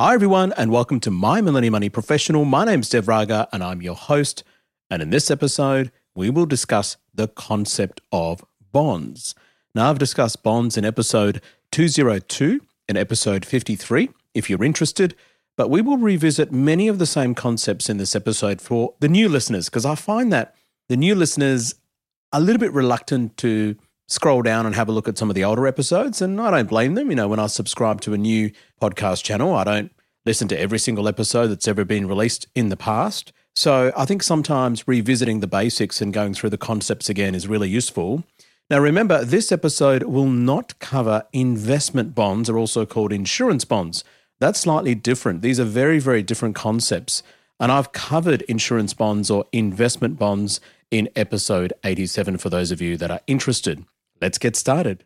Hi, everyone, and welcome to My Millennial Money Professional. My name's Dev Raga, and I'm your host. And in this episode, we will discuss the concept of bonds. Now, I've discussed bonds in episode 202 and episode 53, if you're interested, but we will revisit many of the same concepts in this episode for the new listeners, because I find that the new listeners are a little bit reluctant to scroll down and have a look at some of the older episodes. And I don't blame them. You know, when I subscribe to a new podcast channel, I don't listen to every single episode that's ever been released in the past. So I think sometimes revisiting the basics and going through the concepts again is really useful. Now, remember, this episode will not cover investment bonds, or also called insurance bonds. That's slightly different. These are very, very different concepts. And I've covered insurance bonds or investment bonds in episode 87 for those of you that are interested. Let's get started.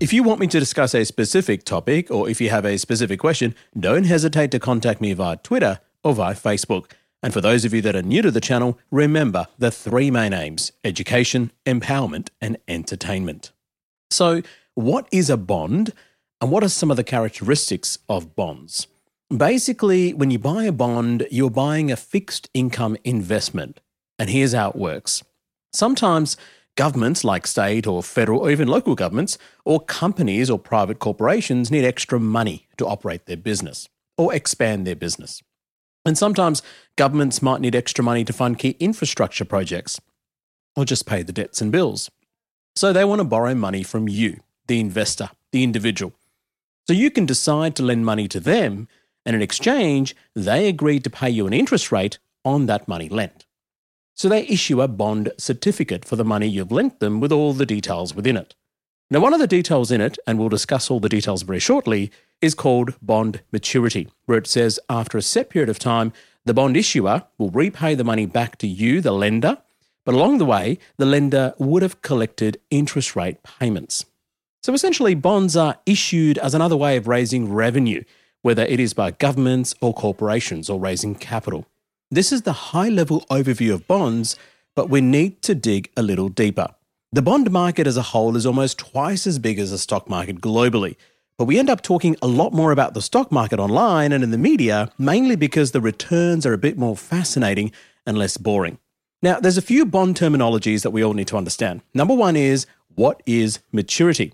If you want me to discuss a specific topic or if you have a specific question, don't hesitate to contact me via Twitter or via Facebook. And for those of you that are new to the channel, remember the three main aims education, empowerment, and entertainment. So, what is a bond and what are some of the characteristics of bonds? Basically, when you buy a bond, you're buying a fixed income investment. And here's how it works. Sometimes Governments like state or federal or even local governments or companies or private corporations need extra money to operate their business or expand their business. And sometimes governments might need extra money to fund key infrastructure projects or just pay the debts and bills. So they want to borrow money from you, the investor, the individual. So you can decide to lend money to them, and in exchange, they agree to pay you an interest rate on that money lent. So they issue a bond certificate for the money you've lent them with all the details within it. Now, one of the details in it, and we'll discuss all the details very shortly, is called bond maturity, where it says after a set period of time, the bond issuer will repay the money back to you, the lender, but along the way, the lender would have collected interest rate payments. So essentially, bonds are issued as another way of raising revenue, whether it is by governments or corporations or raising capital. This is the high level overview of bonds, but we need to dig a little deeper. The bond market as a whole is almost twice as big as the stock market globally, but we end up talking a lot more about the stock market online and in the media, mainly because the returns are a bit more fascinating and less boring. Now, there's a few bond terminologies that we all need to understand. Number one is what is maturity?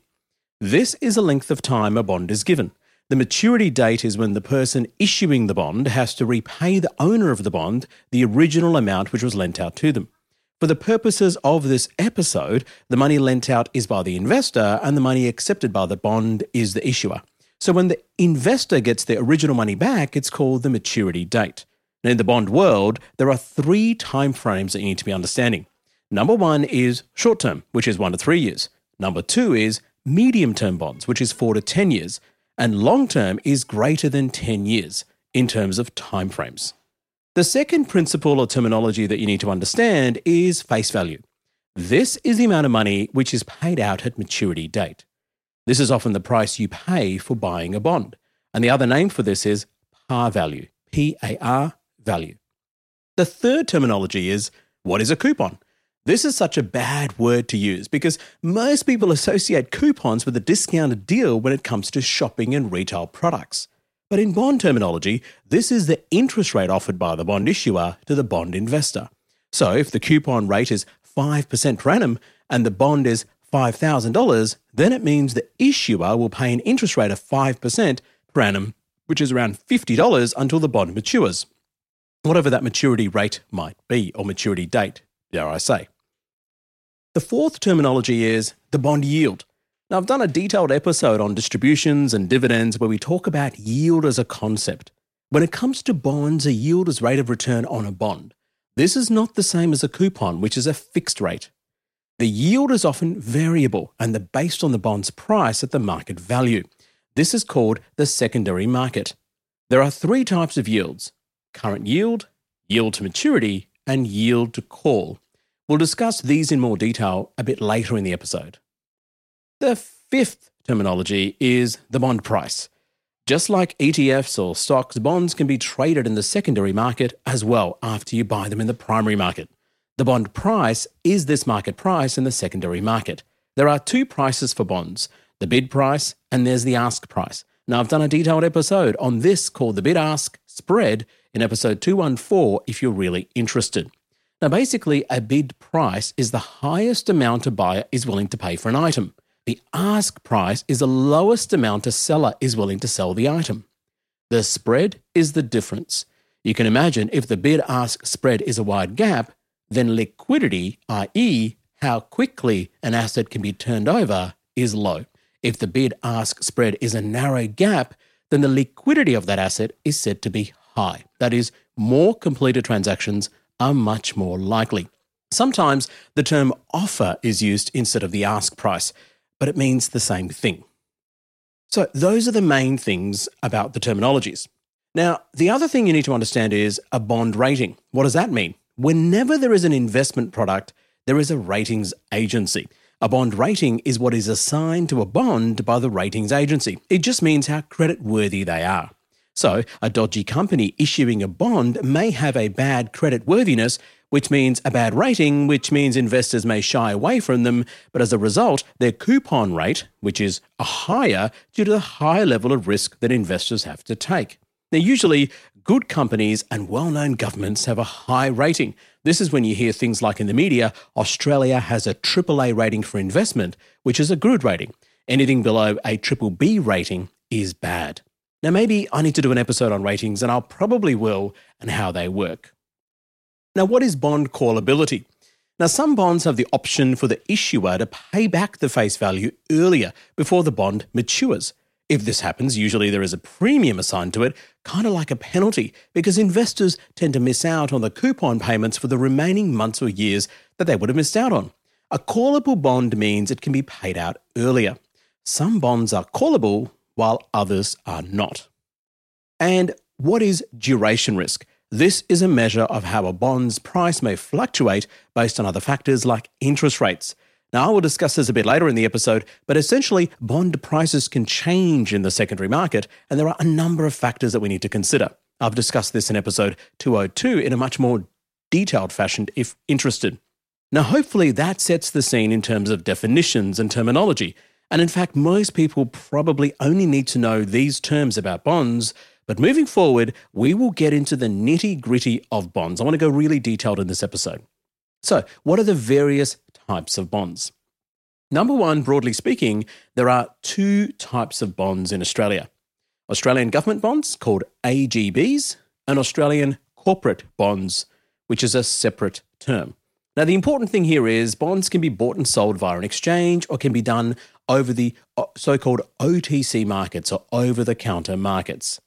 This is a length of time a bond is given. The maturity date is when the person issuing the bond has to repay the owner of the bond the original amount which was lent out to them. For the purposes of this episode, the money lent out is by the investor and the money accepted by the bond is the issuer. So when the investor gets their original money back, it's called the maturity date. In the bond world, there are three time frames that you need to be understanding. Number one is short term, which is one to three years. Number two is medium term bonds, which is four to 10 years and long term is greater than 10 years in terms of timeframes. The second principle or terminology that you need to understand is face value. This is the amount of money which is paid out at maturity date. This is often the price you pay for buying a bond. And the other name for this is par value, P A R value. The third terminology is what is a coupon? This is such a bad word to use because most people associate coupons with a discounted deal when it comes to shopping and retail products. But in bond terminology, this is the interest rate offered by the bond issuer to the bond investor. So if the coupon rate is 5% per annum and the bond is $5,000, then it means the issuer will pay an interest rate of 5% per annum, which is around $50 until the bond matures. Whatever that maturity rate might be, or maturity date, dare I say. The fourth terminology is the bond yield. Now, I've done a detailed episode on distributions and dividends where we talk about yield as a concept. When it comes to bonds, a yield is rate of return on a bond. This is not the same as a coupon, which is a fixed rate. The yield is often variable and based on the bond's price at the market value. This is called the secondary market. There are three types of yields current yield, yield to maturity, and yield to call. We'll discuss these in more detail a bit later in the episode. The fifth terminology is the bond price. Just like ETFs or stocks, bonds can be traded in the secondary market as well after you buy them in the primary market. The bond price is this market price in the secondary market. There are two prices for bonds the bid price and there's the ask price. Now, I've done a detailed episode on this called the bid ask spread in episode 214 if you're really interested. Now, basically, a bid price is the highest amount a buyer is willing to pay for an item. The ask price is the lowest amount a seller is willing to sell the item. The spread is the difference. You can imagine if the bid ask spread is a wide gap, then liquidity, i.e., how quickly an asset can be turned over, is low. If the bid ask spread is a narrow gap, then the liquidity of that asset is said to be high. That is, more completed transactions are much more likely. Sometimes the term offer is used instead of the ask price, but it means the same thing. So, those are the main things about the terminologies. Now, the other thing you need to understand is a bond rating. What does that mean? Whenever there is an investment product, there is a ratings agency. A bond rating is what is assigned to a bond by the ratings agency. It just means how credit worthy they are. So, a dodgy company issuing a bond may have a bad credit worthiness, which means a bad rating, which means investors may shy away from them, but as a result, their coupon rate, which is a higher due to the high level of risk that investors have to take. Now, usually, good companies and well known governments have a high rating. This is when you hear things like in the media Australia has a AAA rating for investment, which is a good rating. Anything below a triple B rating is bad. Now, maybe I need to do an episode on ratings, and I'll probably will, and how they work. Now, what is bond callability? Now, some bonds have the option for the issuer to pay back the face value earlier before the bond matures. If this happens, usually there is a premium assigned to it, kind of like a penalty, because investors tend to miss out on the coupon payments for the remaining months or years that they would have missed out on. A callable bond means it can be paid out earlier. Some bonds are callable while others are not. And what is duration risk? This is a measure of how a bond's price may fluctuate based on other factors like interest rates. Now, I will discuss this a bit later in the episode, but essentially, bond prices can change in the secondary market, and there are a number of factors that we need to consider. I've discussed this in episode 202 in a much more detailed fashion if interested. Now, hopefully, that sets the scene in terms of definitions and terminology. And in fact, most people probably only need to know these terms about bonds. But moving forward, we will get into the nitty gritty of bonds. I want to go really detailed in this episode. So, what are the various types of bonds? Number one, broadly speaking, there are two types of bonds in Australia Australian government bonds, called AGBs, and Australian corporate bonds, which is a separate term. Now, the important thing here is bonds can be bought and sold via an exchange or can be done over the uh, so called OTC markets or over the counter markets.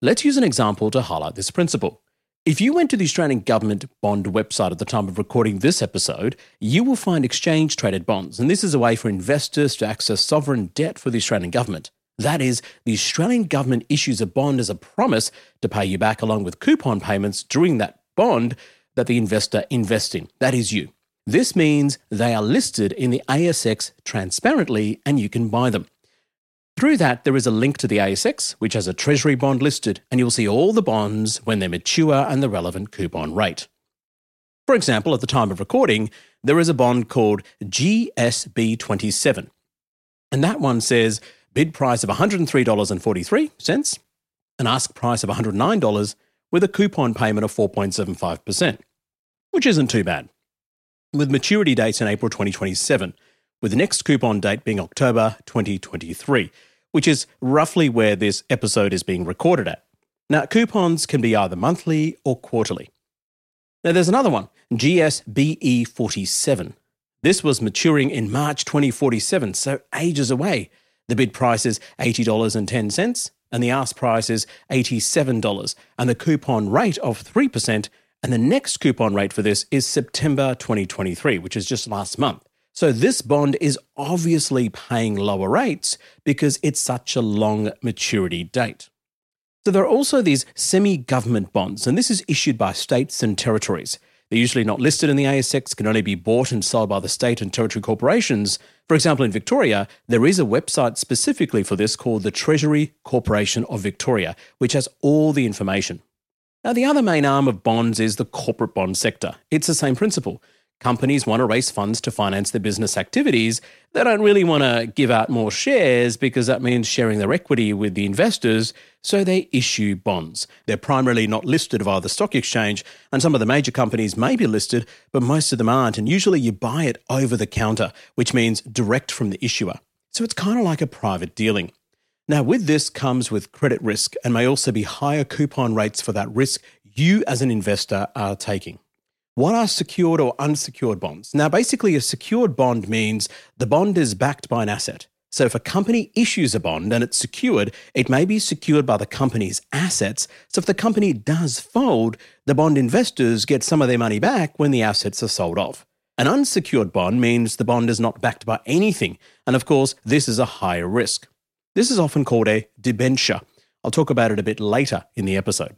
Let's use an example to highlight this principle. If you went to the Australian Government Bond website at the time of recording this episode, you will find exchange traded bonds, and this is a way for investors to access sovereign debt for the Australian Government. That is, the Australian Government issues a bond as a promise to pay you back along with coupon payments during that bond that the investor invests in. That is you. This means they are listed in the ASX transparently and you can buy them. Through that, there is a link to the ASX, which has a Treasury bond listed, and you'll see all the bonds when they mature and the relevant coupon rate. For example, at the time of recording, there is a bond called GSB27. And that one says bid price of $103.43, an ask price of $109, with a coupon payment of 4.75%, which isn't too bad. With maturity dates in April 2027, with the next coupon date being October 2023, which is roughly where this episode is being recorded at. Now, coupons can be either monthly or quarterly. Now, there's another one, GSBE47. This was maturing in March 2047, so ages away. The bid price is $80.10 and the ask price is $87, and the coupon rate of 3%. And the next coupon rate for this is September 2023, which is just last month. So this bond is obviously paying lower rates because it's such a long maturity date. So there are also these semi government bonds, and this is issued by states and territories. They're usually not listed in the ASX, can only be bought and sold by the state and territory corporations. For example, in Victoria, there is a website specifically for this called the Treasury Corporation of Victoria, which has all the information. Now, the other main arm of bonds is the corporate bond sector. It's the same principle companies want to raise funds to finance their business activities. They don't really want to give out more shares because that means sharing their equity with the investors, so they issue bonds. They're primarily not listed via the stock exchange, and some of the major companies may be listed, but most of them aren't. And usually you buy it over the counter, which means direct from the issuer. So it's kind of like a private dealing. Now, with this comes with credit risk and may also be higher coupon rates for that risk you as an investor are taking. What are secured or unsecured bonds? Now, basically, a secured bond means the bond is backed by an asset. So, if a company issues a bond and it's secured, it may be secured by the company's assets. So, if the company does fold, the bond investors get some of their money back when the assets are sold off. An unsecured bond means the bond is not backed by anything. And of course, this is a higher risk. This is often called a debenture. I'll talk about it a bit later in the episode.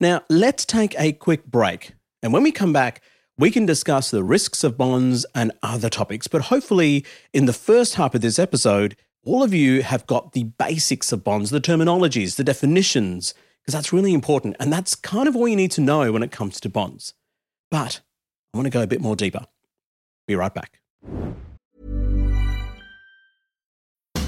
Now, let's take a quick break and when we come back, we can discuss the risks of bonds and other topics. But hopefully, in the first half of this episode, all of you have got the basics of bonds, the terminologies, the definitions, because that's really important. And that's kind of all you need to know when it comes to bonds. But I want to go a bit more deeper. Be right back.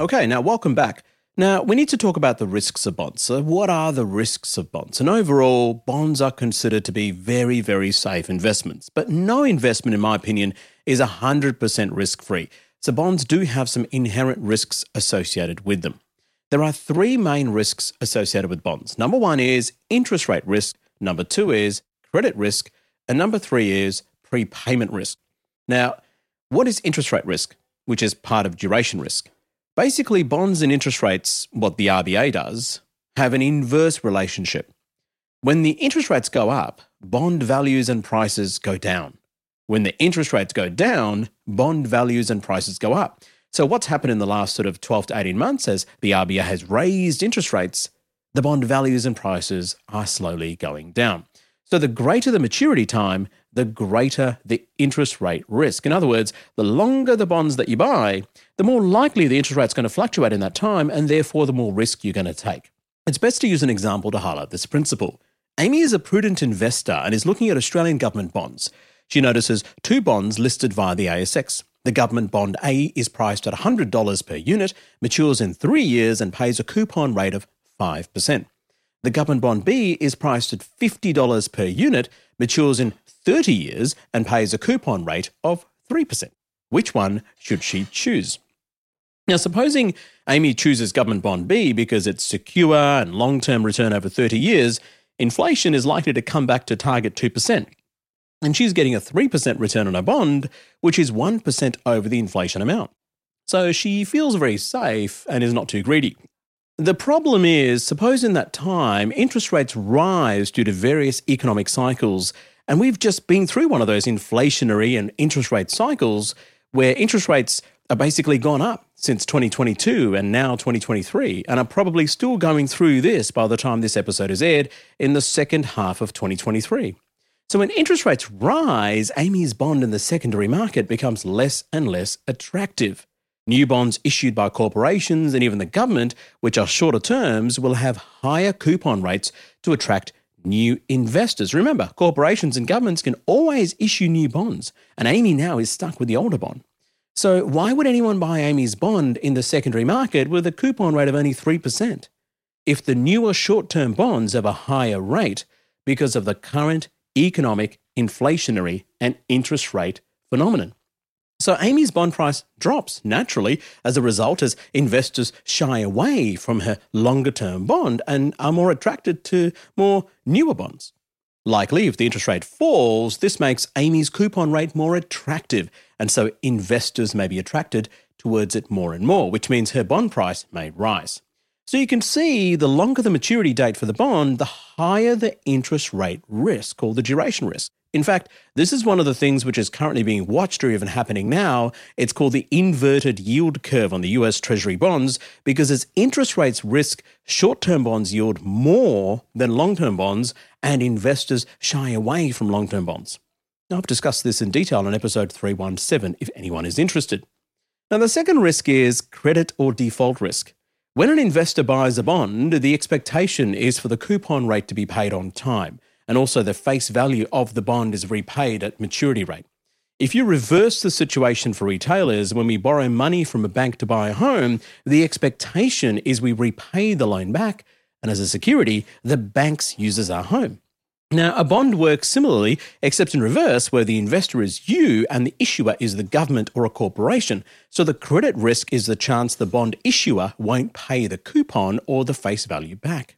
Okay, now welcome back. Now, we need to talk about the risks of bonds. So, what are the risks of bonds? And overall, bonds are considered to be very, very safe investments. But no investment, in my opinion, is 100% risk free. So, bonds do have some inherent risks associated with them. There are three main risks associated with bonds. Number one is interest rate risk, number two is credit risk, and number three is prepayment risk. Now, what is interest rate risk, which is part of duration risk? Basically, bonds and interest rates, what the RBA does, have an inverse relationship. When the interest rates go up, bond values and prices go down. When the interest rates go down, bond values and prices go up. So, what's happened in the last sort of 12 to 18 months as the RBA has raised interest rates, the bond values and prices are slowly going down. So, the greater the maturity time, the greater the interest rate risk. In other words, the longer the bonds that you buy, the more likely the interest rate is going to fluctuate in that time, and therefore the more risk you're going to take. It's best to use an example to highlight this principle. Amy is a prudent investor and is looking at Australian government bonds. She notices two bonds listed via the ASX. The government bond A is priced at $100 per unit, matures in three years, and pays a coupon rate of 5%. The government bond B is priced at $50 per unit, matures in 30 years, and pays a coupon rate of 3%. Which one should she choose? Now, supposing Amy chooses government bond B because it's secure and long term return over 30 years, inflation is likely to come back to target 2%. And she's getting a 3% return on a bond, which is 1% over the inflation amount. So she feels very safe and is not too greedy. The problem is, suppose in that time interest rates rise due to various economic cycles, and we've just been through one of those inflationary and interest rate cycles where interest rates are basically gone up since 2022 and now 2023, and are probably still going through this by the time this episode is aired in the second half of 2023. So when interest rates rise, Amy's bond in the secondary market becomes less and less attractive. New bonds issued by corporations and even the government, which are shorter terms, will have higher coupon rates to attract new investors. Remember, corporations and governments can always issue new bonds, and Amy now is stuck with the older bond. So, why would anyone buy Amy's bond in the secondary market with a coupon rate of only 3%? If the newer short term bonds have a higher rate because of the current economic, inflationary, and interest rate phenomenon. So Amy's bond price drops naturally as a result as investors shy away from her longer term bond and are more attracted to more newer bonds. Likely, if the interest rate falls, this makes Amy's coupon rate more attractive, and so investors may be attracted towards it more and more, which means her bond price may rise. So you can see the longer the maturity date for the bond, the higher the interest rate risk or the duration risk. In fact, this is one of the things which is currently being watched or even happening now. It's called the inverted yield curve on the US Treasury bonds because as interest rates risk, short term bonds yield more than long term bonds, and investors shy away from long term bonds. Now, I've discussed this in detail in episode 317 if anyone is interested. Now, the second risk is credit or default risk. When an investor buys a bond, the expectation is for the coupon rate to be paid on time, and also the face value of the bond is repaid at maturity rate. If you reverse the situation for retailers, when we borrow money from a bank to buy a home, the expectation is we repay the loan back, and as a security, the banks uses our home. Now, a bond works similarly, except in reverse, where the investor is you and the issuer is the government or a corporation. So the credit risk is the chance the bond issuer won't pay the coupon or the face value back.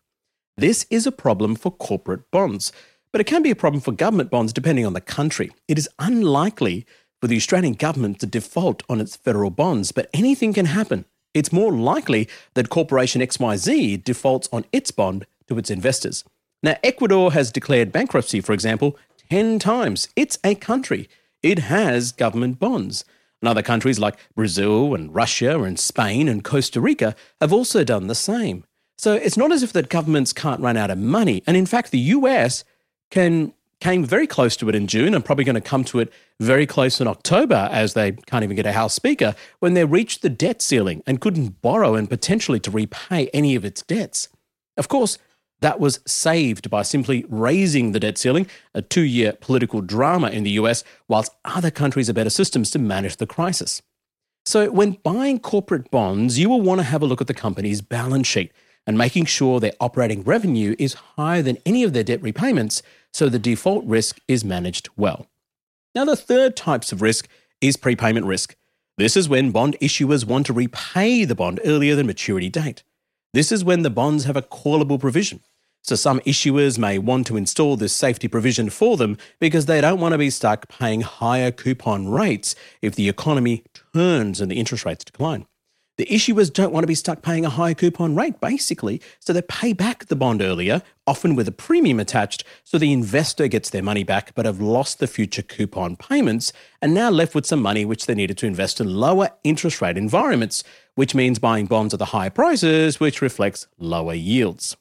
This is a problem for corporate bonds, but it can be a problem for government bonds depending on the country. It is unlikely for the Australian government to default on its federal bonds, but anything can happen. It's more likely that Corporation XYZ defaults on its bond to its investors. Now, Ecuador has declared bankruptcy, for example, 10 times. It's a country, it has government bonds. And other countries like Brazil and Russia and Spain and Costa Rica have also done the same. So it's not as if that governments can't run out of money. And in fact, the US can came very close to it in June and probably going to come to it very close in October as they can't even get a House Speaker when they reached the debt ceiling and couldn't borrow and potentially to repay any of its debts. Of course, that was saved by simply raising the debt ceiling, a two year political drama in the US, whilst other countries have better systems to manage the crisis. So, when buying corporate bonds, you will want to have a look at the company's balance sheet and making sure their operating revenue is higher than any of their debt repayments so the default risk is managed well. Now, the third types of risk is prepayment risk. This is when bond issuers want to repay the bond earlier than maturity date. This is when the bonds have a callable provision. So some issuers may want to install this safety provision for them because they don't want to be stuck paying higher coupon rates if the economy turns and the interest rates decline. The issuers don't want to be stuck paying a high coupon rate, basically, so they pay back the bond earlier, often with a premium attached, so the investor gets their money back but have lost the future coupon payments and now left with some money which they needed to invest in lower interest rate environments, which means buying bonds at the higher prices, which reflects lower yields.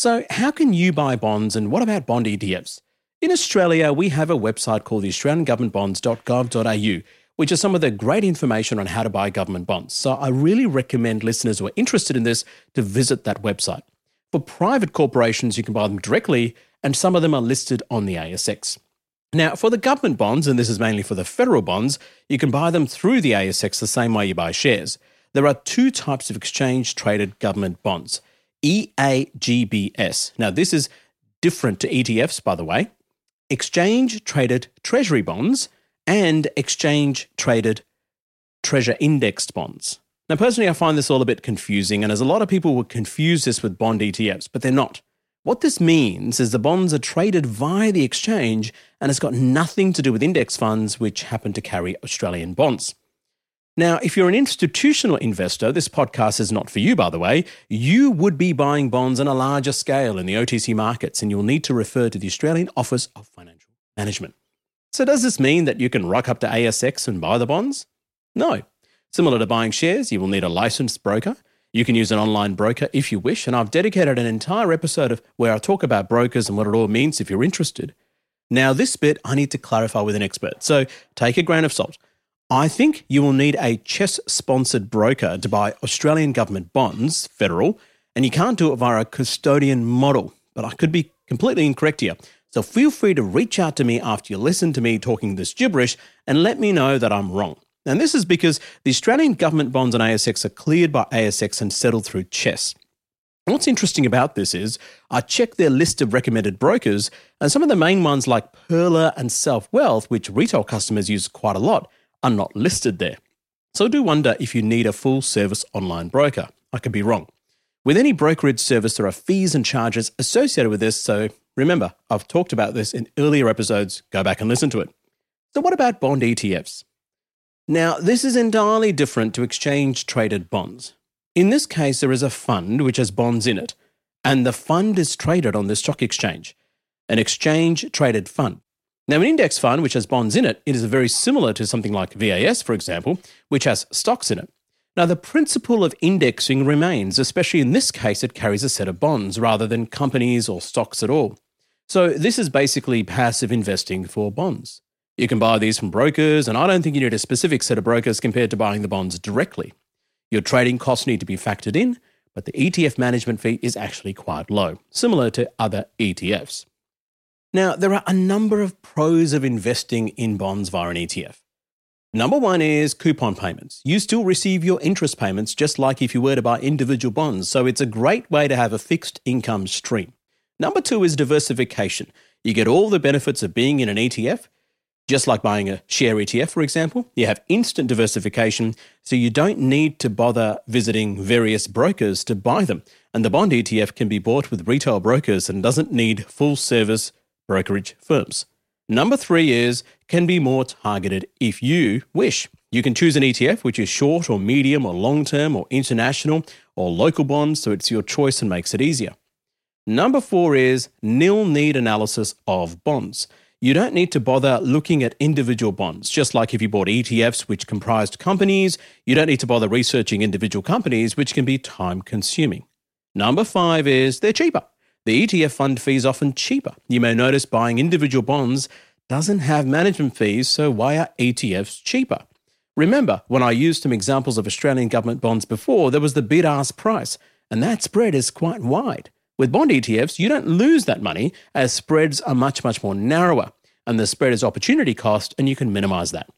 So, how can you buy bonds and what about bond ETFs? In Australia, we have a website called the AustralianGovernmentBonds.gov.au, which is some of the great information on how to buy government bonds. So, I really recommend listeners who are interested in this to visit that website. For private corporations, you can buy them directly, and some of them are listed on the ASX. Now, for the government bonds, and this is mainly for the federal bonds, you can buy them through the ASX the same way you buy shares. There are two types of exchange traded government bonds. EAGBS. Now, this is different to ETFs, by the way. Exchange traded treasury bonds and exchange traded treasure indexed bonds. Now, personally, I find this all a bit confusing, and as a lot of people would confuse this with bond ETFs, but they're not. What this means is the bonds are traded via the exchange, and it's got nothing to do with index funds, which happen to carry Australian bonds. Now, if you're an institutional investor, this podcast is not for you, by the way. You would be buying bonds on a larger scale in the OTC markets, and you'll need to refer to the Australian Office of Financial Management. So, does this mean that you can rock up to ASX and buy the bonds? No. Similar to buying shares, you will need a licensed broker. You can use an online broker if you wish, and I've dedicated an entire episode of where I talk about brokers and what it all means if you're interested. Now, this bit I need to clarify with an expert, so take a grain of salt. I think you will need a CHESS sponsored broker to buy Australian government bonds, federal, and you can't do it via a custodian model. But I could be completely incorrect here. So feel free to reach out to me after you listen to me talking this gibberish and let me know that I'm wrong. And this is because the Australian government bonds on ASX are cleared by ASX and settled through CHESS. What's interesting about this is I checked their list of recommended brokers, and some of the main ones like Pearler and SelfWealth, which retail customers use quite a lot, are not listed there. So I do wonder if you need a full service online broker. I could be wrong. With any brokerage service, there are fees and charges associated with this, so remember, I've talked about this in earlier episodes. Go back and listen to it. So, what about bond ETFs? Now, this is entirely different to exchange traded bonds. In this case, there is a fund which has bonds in it, and the fund is traded on the stock exchange, an exchange traded fund. Now, an index fund which has bonds in it, it is very similar to something like VAS, for example, which has stocks in it. Now, the principle of indexing remains, especially in this case, it carries a set of bonds rather than companies or stocks at all. So, this is basically passive investing for bonds. You can buy these from brokers, and I don't think you need a specific set of brokers compared to buying the bonds directly. Your trading costs need to be factored in, but the ETF management fee is actually quite low, similar to other ETFs. Now, there are a number of pros of investing in bonds via an ETF. Number one is coupon payments. You still receive your interest payments just like if you were to buy individual bonds, so it's a great way to have a fixed income stream. Number two is diversification. You get all the benefits of being in an ETF, just like buying a share ETF, for example. You have instant diversification, so you don't need to bother visiting various brokers to buy them. And the bond ETF can be bought with retail brokers and doesn't need full service brokerage firms. Number three is can be more targeted if you wish. You can choose an ETF which is short or medium or long term or international or local bonds, so it's your choice and makes it easier. Number four is nil need analysis of bonds. You don't need to bother looking at individual bonds. Just like if you bought ETFs which comprised companies, you don't need to bother researching individual companies, which can be time consuming. Number five is they're cheaper. The ETF fund fee is often cheaper. You may notice buying individual bonds doesn't have management fees, so why are ETFs cheaper? Remember, when I used some examples of Australian government bonds before, there was the bid ask price, and that spread is quite wide. With bond ETFs, you don't lose that money as spreads are much, much more narrower, and the spread is opportunity cost, and you can minimize that.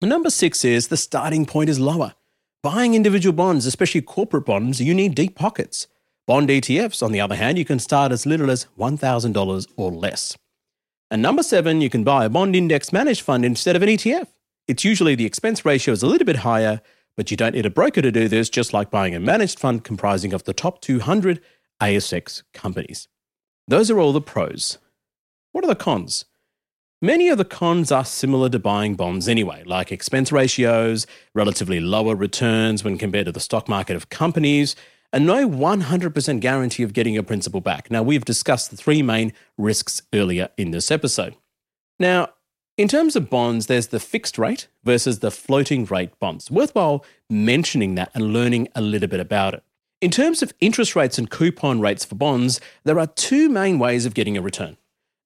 Number six is the starting point is lower. Buying individual bonds, especially corporate bonds, you need deep pockets. Bond ETFs, on the other hand, you can start as little as $1,000 or less. And number seven, you can buy a bond index managed fund instead of an ETF. It's usually the expense ratio is a little bit higher, but you don't need a broker to do this, just like buying a managed fund comprising of the top 200 ASX companies. Those are all the pros. What are the cons? Many of the cons are similar to buying bonds anyway, like expense ratios, relatively lower returns when compared to the stock market of companies, and no 100% guarantee of getting your principal back. Now, we've discussed the three main risks earlier in this episode. Now, in terms of bonds, there's the fixed rate versus the floating rate bonds. Worthwhile mentioning that and learning a little bit about it. In terms of interest rates and coupon rates for bonds, there are two main ways of getting a return.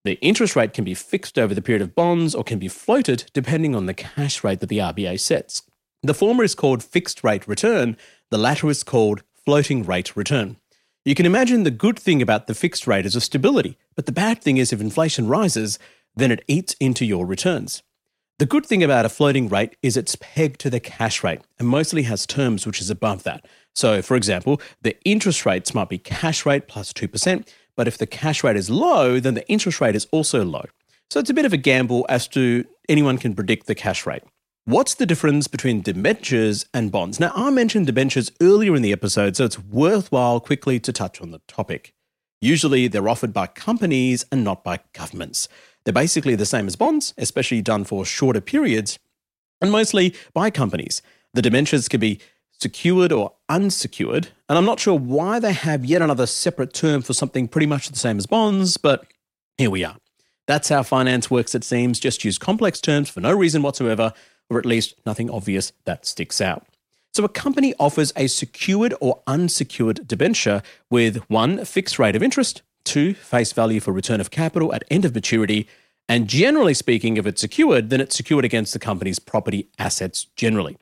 The interest rate can be fixed over the period of bonds or can be floated depending on the cash rate that the RBA sets. The former is called fixed rate return, the latter is called floating rate return. You can imagine the good thing about the fixed rate is a stability, but the bad thing is if inflation rises, then it eats into your returns. The good thing about a floating rate is it's pegged to the cash rate and mostly has terms which is above that. So, for example, the interest rates might be cash rate plus 2%, but if the cash rate is low, then the interest rate is also low. So it's a bit of a gamble as to anyone can predict the cash rate. What's the difference between debentures and bonds? Now, I mentioned debentures earlier in the episode, so it's worthwhile quickly to touch on the topic. Usually, they're offered by companies and not by governments. They're basically the same as bonds, especially done for shorter periods, and mostly by companies. The debentures can be secured or unsecured, and I'm not sure why they have yet another separate term for something pretty much the same as bonds, but here we are. That's how finance works, it seems. Just use complex terms for no reason whatsoever or at least nothing obvious that sticks out. So, a company offers a secured or unsecured debenture with one, fixed rate of interest, two, face value for return of capital at end of maturity, And generally speaking, if it's secured, then it's secured against the company's property assets generally.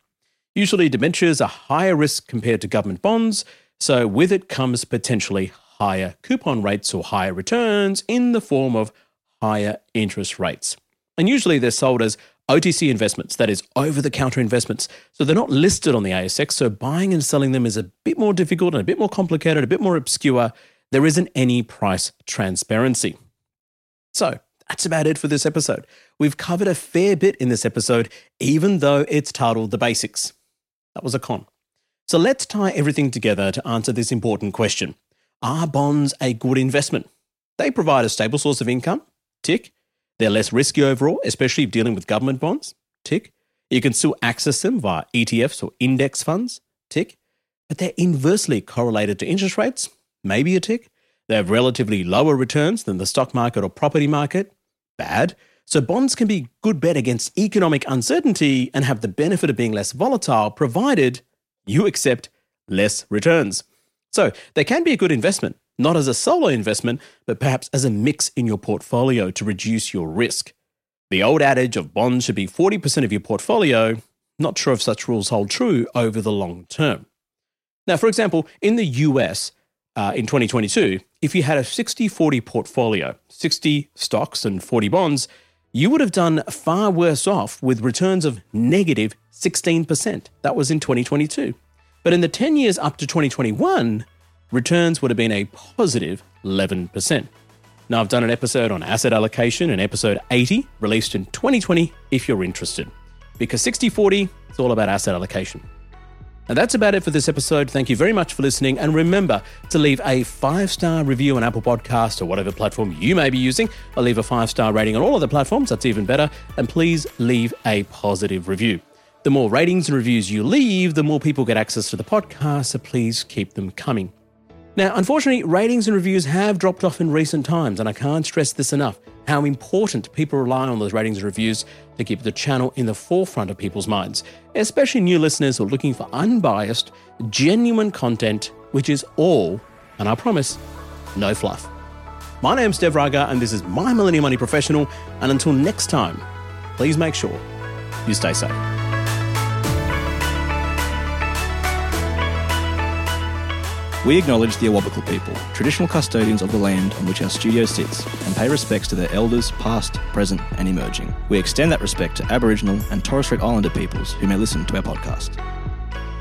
Usually, debentures are higher risk compared to government bonds, so with it comes potentially higher coupon rates or higher returns in the form of higher interest rates. And usually they're sold as OTC investments, that is, over the counter investments. So they're not listed on the ASX, so buying and selling them is a bit more difficult and a bit more complicated, a bit more obscure. There isn't any price transparency. So that's about it for this episode. We've covered a fair bit in this episode, even though it's titled The Basics. That was a con. So let's tie everything together to answer this important question Are bonds a good investment? They provide a stable source of income, tick. They're less risky overall, especially if dealing with government bonds, tick. You can still access them via ETFs or index funds, tick. But they're inversely correlated to interest rates, maybe a tick. They have relatively lower returns than the stock market or property market, bad. So bonds can be a good bet against economic uncertainty and have the benefit of being less volatile, provided you accept less returns. So they can be a good investment, not as a solo investment, but perhaps as a mix in your portfolio to reduce your risk. The old adage of bonds should be 40% of your portfolio, not sure if such rules hold true over the long term. Now, for example, in the US uh, in 2022, if you had a 60 40 portfolio, 60 stocks and 40 bonds, you would have done far worse off with returns of negative 16%. That was in 2022. But in the 10 years up to 2021, returns would have been a positive 11%. Now, I've done an episode on asset allocation in episode 80, released in 2020, if you're interested. Because 60 40, it's all about asset allocation. And that's about it for this episode. Thank you very much for listening. And remember to leave a five star review on Apple Podcast or whatever platform you may be using. I'll leave a five star rating on all other platforms. That's even better. And please leave a positive review. The more ratings and reviews you leave, the more people get access to the podcast. So please keep them coming. Now, unfortunately, ratings and reviews have dropped off in recent times, and I can't stress this enough how important people rely on those ratings and reviews to keep the channel in the forefront of people's minds, especially new listeners who are looking for unbiased, genuine content, which is all, and I promise, no fluff. My name's Dev Raga, and this is My Millennial Money Professional. And until next time, please make sure you stay safe. We acknowledge the Awabakal people, traditional custodians of the land on which our studio sits, and pay respects to their elders, past, present, and emerging. We extend that respect to Aboriginal and Torres Strait Islander peoples who may listen to our podcast.